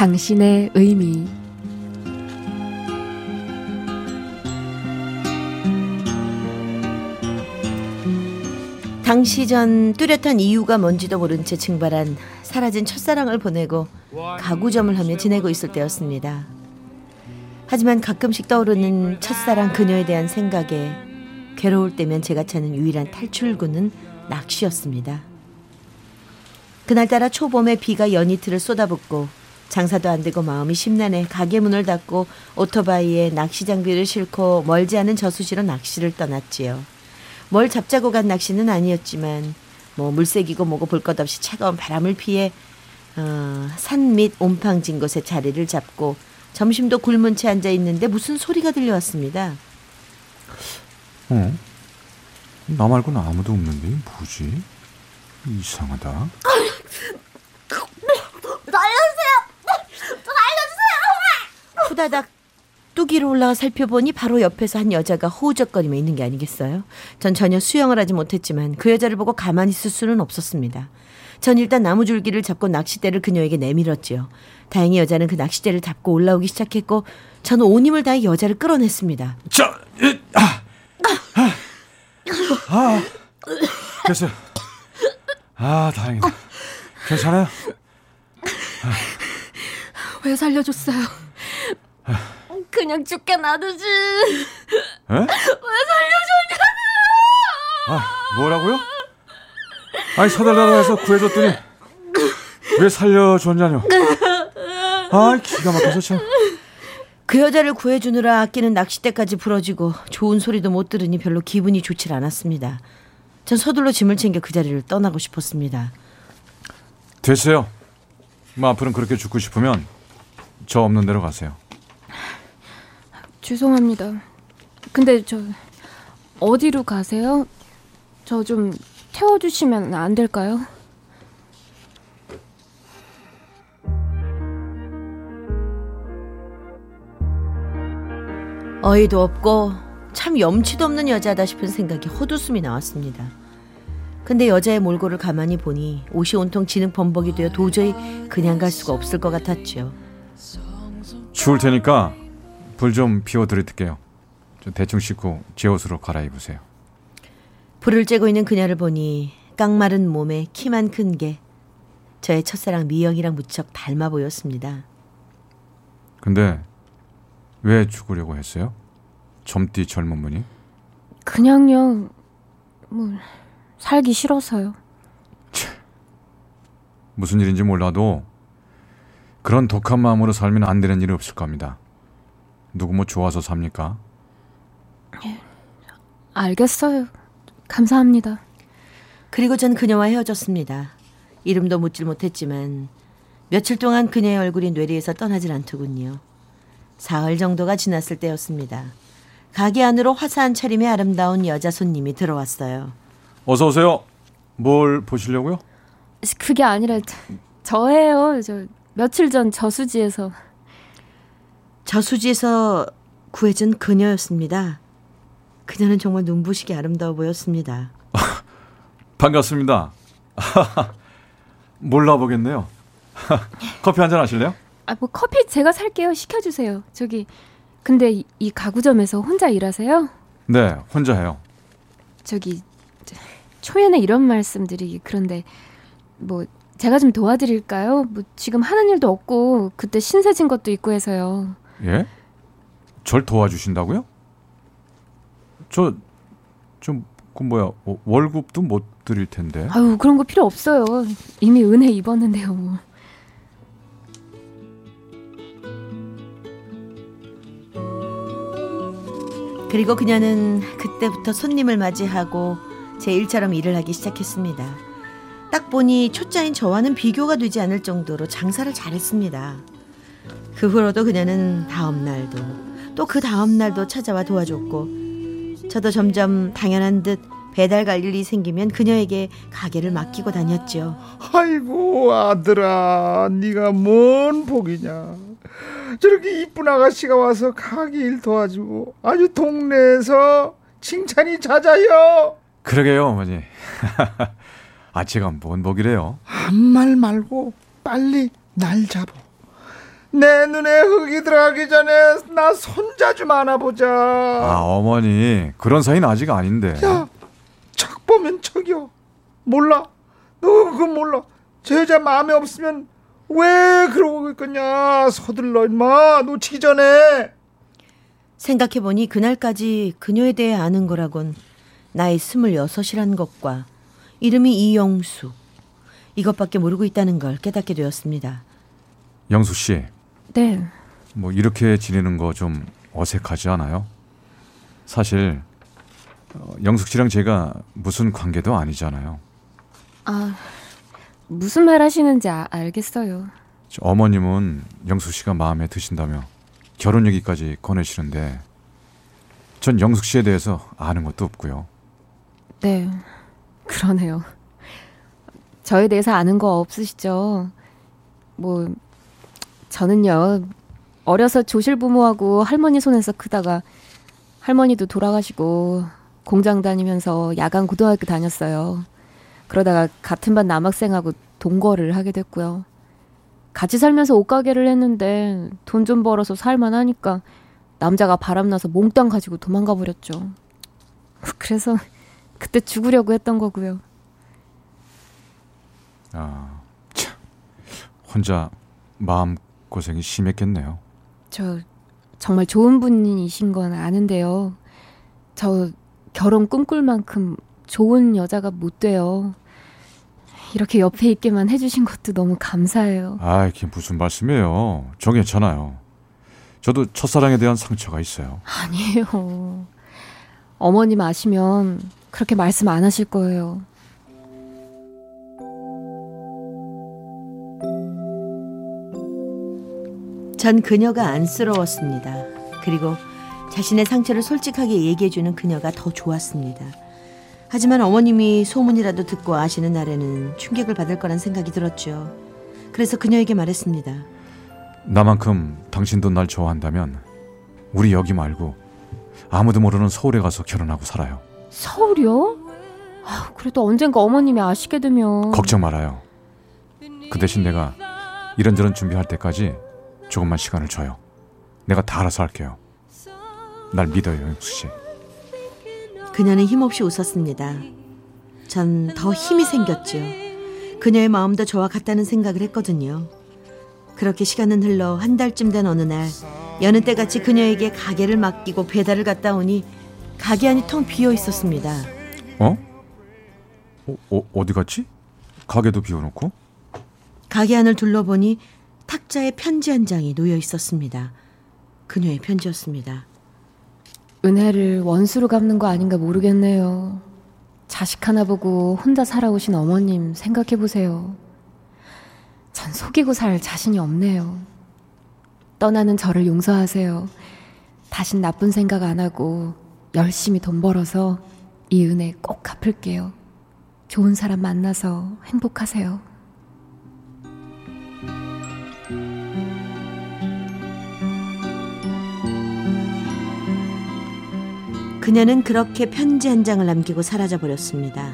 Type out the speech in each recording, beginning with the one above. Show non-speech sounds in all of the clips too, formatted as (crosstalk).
당신의 의미 당시 전 뚜렷한 이유가 뭔지도 모른 채 증발한 사라진 첫사랑을 보내고 가구점을 하며 지내고 있을 때였습니다. 하지만 가끔씩 떠오르는 첫사랑 그녀에 대한 생각에 괴로울 때면 제가 찾는 유일한 탈출구는 낚시였습니다. 그날따라 초봄에 비가 연이틀을 쏟아붓고 장사도 안 되고 마음이 심란해 가게 문을 닫고 오토바이에 낚시 장비를 싣고 멀지 않은 저수지로 낚시를 떠났지요. 뭘 잡자고 간 낚시는 아니었지만 뭐 물색이고 뭐고 볼 것 없이 차가운 바람을 피해 어, 산 밑 옴팡진 곳에 자리를 잡고 점심도 굶은 채 앉아 있는데 무슨 소리가 들려왔습니다. 어? 나 말고는 아무도 없는데 뭐지? 이상하다. (laughs) 날려주세요! 날려주세요! 후다닥 뚜기로 올라가 살펴보니 바로 옆에서 한 여자가 호우적거리며 있는 게 아니겠어요? 전 전혀 수영을 하지 못했지만 그 여자를 보고 가만히 있을 수는 없었습니다. 전 일단 나무줄기를 잡고 낚싯대를 그녀에게 내밀었지요. 다행히 여자는 그 낚싯대를 잡고 올라오기 시작했고 저는 온 힘을 다해 여자를 끌어냈습니다. 자, 이, 아, 아, 아, 됐어요. 아, 다행이다. 괜찮아요? 왜 살려줬어요? 그냥 죽게 놔두지 에? 왜 살려줬냐고요? 아, 뭐라고요? 아니 사달라고 해서 구해줬더니 왜 살려줬냐뇨? 아, 기가 막혀서 참. 그 여자를 구해주느라 아끼는 낚싯대까지 부러지고 좋은 소리도 못 들으니 별로 기분이 좋질 않았습니다. 전 서둘러 짐을 챙겨 그 자리를 떠나고 싶었습니다. 됐어요. 뭐 앞으로는 그렇게 죽고 싶으면 저 없는 데로 가세요. 죄송합니다. 근데 저 어디로 가세요? 저 좀 태워주시면 안 될까요? 어이도 없고 참 염치도 없는 여자다 싶은 생각이 헛웃음이 나왔습니다. 근데 여자의 몰골을 가만히 보니 옷이 온통 진흙 범벅이 되어 도저히 그냥 갈 수가 없을 것 같았죠. 추울 테니까 불좀 피워 드릴게요. 좀 대충 씻고 제 옷으로 갈아입으세요. 불을 쬐고 있는 그녀를 보니 깡마른 몸에 키만 큰 게 저의 첫사랑 미영이랑 무척 닮아 보였습니다. 근데 왜 죽으려고 했어요? 젊디 젊은 분이? 그냥요. 뭐 살기 싫어서요. 무슨 일인지 몰라도 그런 독한 마음으로 살면 안 되는 일이 없을 겁니다. 누구 뭐 좋아서 삽니까? 알겠어요. 감사합니다. 그리고 전 그녀와 헤어졌습니다. 이름도 묻질 못했지만 며칠 동안 그녀의 얼굴이 뇌리에서 떠나질 않더군요. 사흘 정도가 지났을 때였습니다. 가게 안으로 화사한 차림의 아름다운 여자 손님이 들어왔어요. 어서 오세요. 뭘 보시려고요? 그게 아니라 저예요. 저 며칠 전 저수지에서 저수지에서 구해준 그녀였습니다. 그녀는 정말 눈부시게 아름다워 보였습니다. (laughs) 반갑습니다. (laughs) 몰라 보겠네요. (laughs) 커피 한 잔 하실래요? 아 뭐 커피 제가 살게요. 시켜주세요. 저기 근데 이, 이 가구점에서 혼자 일하세요? 네, 혼자 해요. 저기 초연에 이런 말씀드리기 그런데 뭐 제가 좀 도와드릴까요? 뭐 지금 하는 일도 없고 그때 신세진 것도 있고 해서요. 예? 절 도와주신다고요? 저, 좀, 그 뭐야, 어, 월급도 못 드릴 텐데. 아유 그런 거 필요 없어요. 이미 은혜 입었는데요. 뭐. 그리고 그녀는 그때부터 손님을 맞이하고 제 일처럼 일을 하기 시작했습니다. 딱 보니 초짜인 저와는 비교가 되지 않을 정도로 장사를 잘했습니다. 그 후로도 그녀는 다음 날도 또 그 다음 날도 찾아와 도와줬고 저도 점점 당연한 듯 배달 갈 일이 생기면 그녀에게 가게를 맡기고 다녔죠. 아이고 아들아 네가 뭔 복이냐 저렇게 이쁜 아가씨가 와서 가게 일 도와주고 아주 동네에서 칭찬이 잦아요 그러게요, 어머니. (laughs) 아, 제가 뭔 복이래요? 한말 말고 빨리 날 잡어 내 눈에 흙이 들어가기 전에 나 손자 좀 안아보자 아, 어머니. 그런 사이는 아직 아닌데. 야, 척 보면 척이요. 몰라. 너 그거 몰라. 저 여자 마음에 없으면 왜 그러고 있겠냐. 서둘러 임마. 놓치기 전에. 생각해보니 그날까지 그녀에 대해 아는 거라곤 나이 스물여섯이란 것과 이름이 이영수 이것밖에 모르고 있다는 걸 깨닫게 되었습니다. 영숙 씨, 네. 뭐 이렇게 지내는 거 좀 어색하지 않아요? 사실 어, 영숙 씨랑 제가 무슨 관계도 아니잖아요. 아, 무슨 말 하시는지 아, 알겠어요. 저 어머님은 영숙 씨가 마음에 드신다며 결혼 얘기까지 꺼내시는데 전 영숙 씨에 대해서 아는 것도 없고요. 네. 그러네요. 저에 대해서 아는 거 없으시죠? 뭐, 저는요, 어려서 조실 부모하고 할머니 손에서 크다가 할머니도 돌아가시고 공장 다니면서 야간 고등학교 다녔어요. 그러다가 같은 반 남학생하고 동거를 하게 됐고요. 같이 살면서 옷가게를 했는데 돈 좀 벌어서 살만 하니까 남자가 바람나서 몽땅 가지고 도망가 버렸죠. (laughs) 그래서 그때 죽으려고 했던 거고요. 아, 참 혼자 마음 고생이 심했겠네요. 저 정말 좋은 분이신 건 아는데요. 저 결혼 꿈꿀 만큼 좋은 여자가 못 돼요. 이렇게 옆에 있게만 해주신 것도 너무 감사해요. 아, 이게 무슨 말씀이에요? 저 괜찮아요. 저도 첫사랑에 대한 상처가 있어요. 아니에요. 어머님 아시면 그렇게 말씀 안 하실 거예요. 전 그녀가 안쓰러웠습니다. 그리고 자신의 상처를 솔직하게 얘기해주는 그녀가 더 좋았습니다. 하지만 어머님이 소문이라도 듣고 아시는 날에는 충격을 받을 거란 생각이 들었죠. 그래서 그녀에게 말했습니다. 나만큼 당신도 날 좋아한다면 우리 여기 말고 아무도 모르는 서울에 가서 결혼하고 살아요. 서울이요? 아, 그래도 언젠가 어머님이 아시게 되면 걱정 말아요. 그 대신 내가 이런저런 준비할 때까지 조금만 시간을 줘요. 내가 다 알아서 할게요. 날 믿어요, 영수 씨. 그녀는 힘없이 웃었습니다. 전 더 힘이 생겼죠. 그녀의 마음도 저와 같다는 생각을 했거든요. 그렇게 시간은 흘러 한 달쯤 된 어느 날 여느 때같이 그녀에게 가게를 맡기고 배달을 갔다 오니 가게 안이 텅 비어 있었습니다. 어? 어, 어 어디 갔지? 가게도 비워놓고? 가게 안을 둘러보니 탁자에 편지 한 장이 놓여 있었습니다. 그녀의 편지였습니다. 은혜를 원수로 갚는 거 아닌가 모르겠네요. 자식 하나 보고 혼자 살아오신 어머님 생각해 보세요. 전 속이고 살 자신이 없네요. 떠나는 저를 용서하세요. 다신 나쁜 생각 안 하고 열심히 돈 벌어서 이 은혜 꼭 갚을게요. 좋은 사람 만나서 행복하세요. 그녀는 그렇게 편지 한 장을 남기고 사라져 버렸습니다.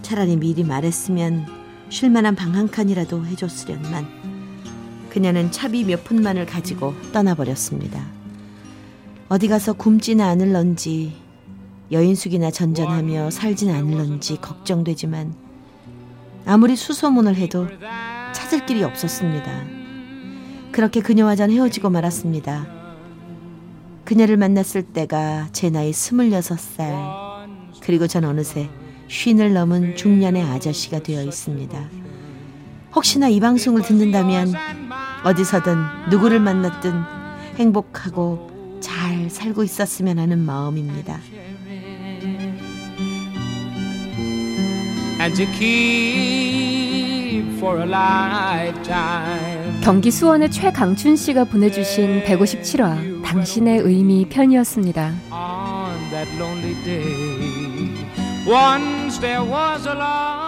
차라리 미리 말했으면 쉴만한 방 한 칸이라도 해줬으련만 그녀는 차비 몇 푼만을 가지고 떠나버렸습니다. 어디 가서 굶지는 않을런지 여인숙이나 전전하며 살진 않을런지 걱정되지만 아무리 수소문을 해도 찾을 길이 없었습니다. 그렇게 그녀와 전 헤어지고 말았습니다. 그녀를 만났을 때가 제 나이 스물여섯 살 그리고 전 어느새 쉰을 넘은 중년의 아저씨가 되어 있습니다. 혹시나 이 방송을 듣는다면 어디서든 누구를 만났든 행복하고 잘 살고 있었으면 하는 마음입니다. 경기 수원의 최강춘 씨가 보내주신 157화 당신의 의미 편이었습니다. Once there was a love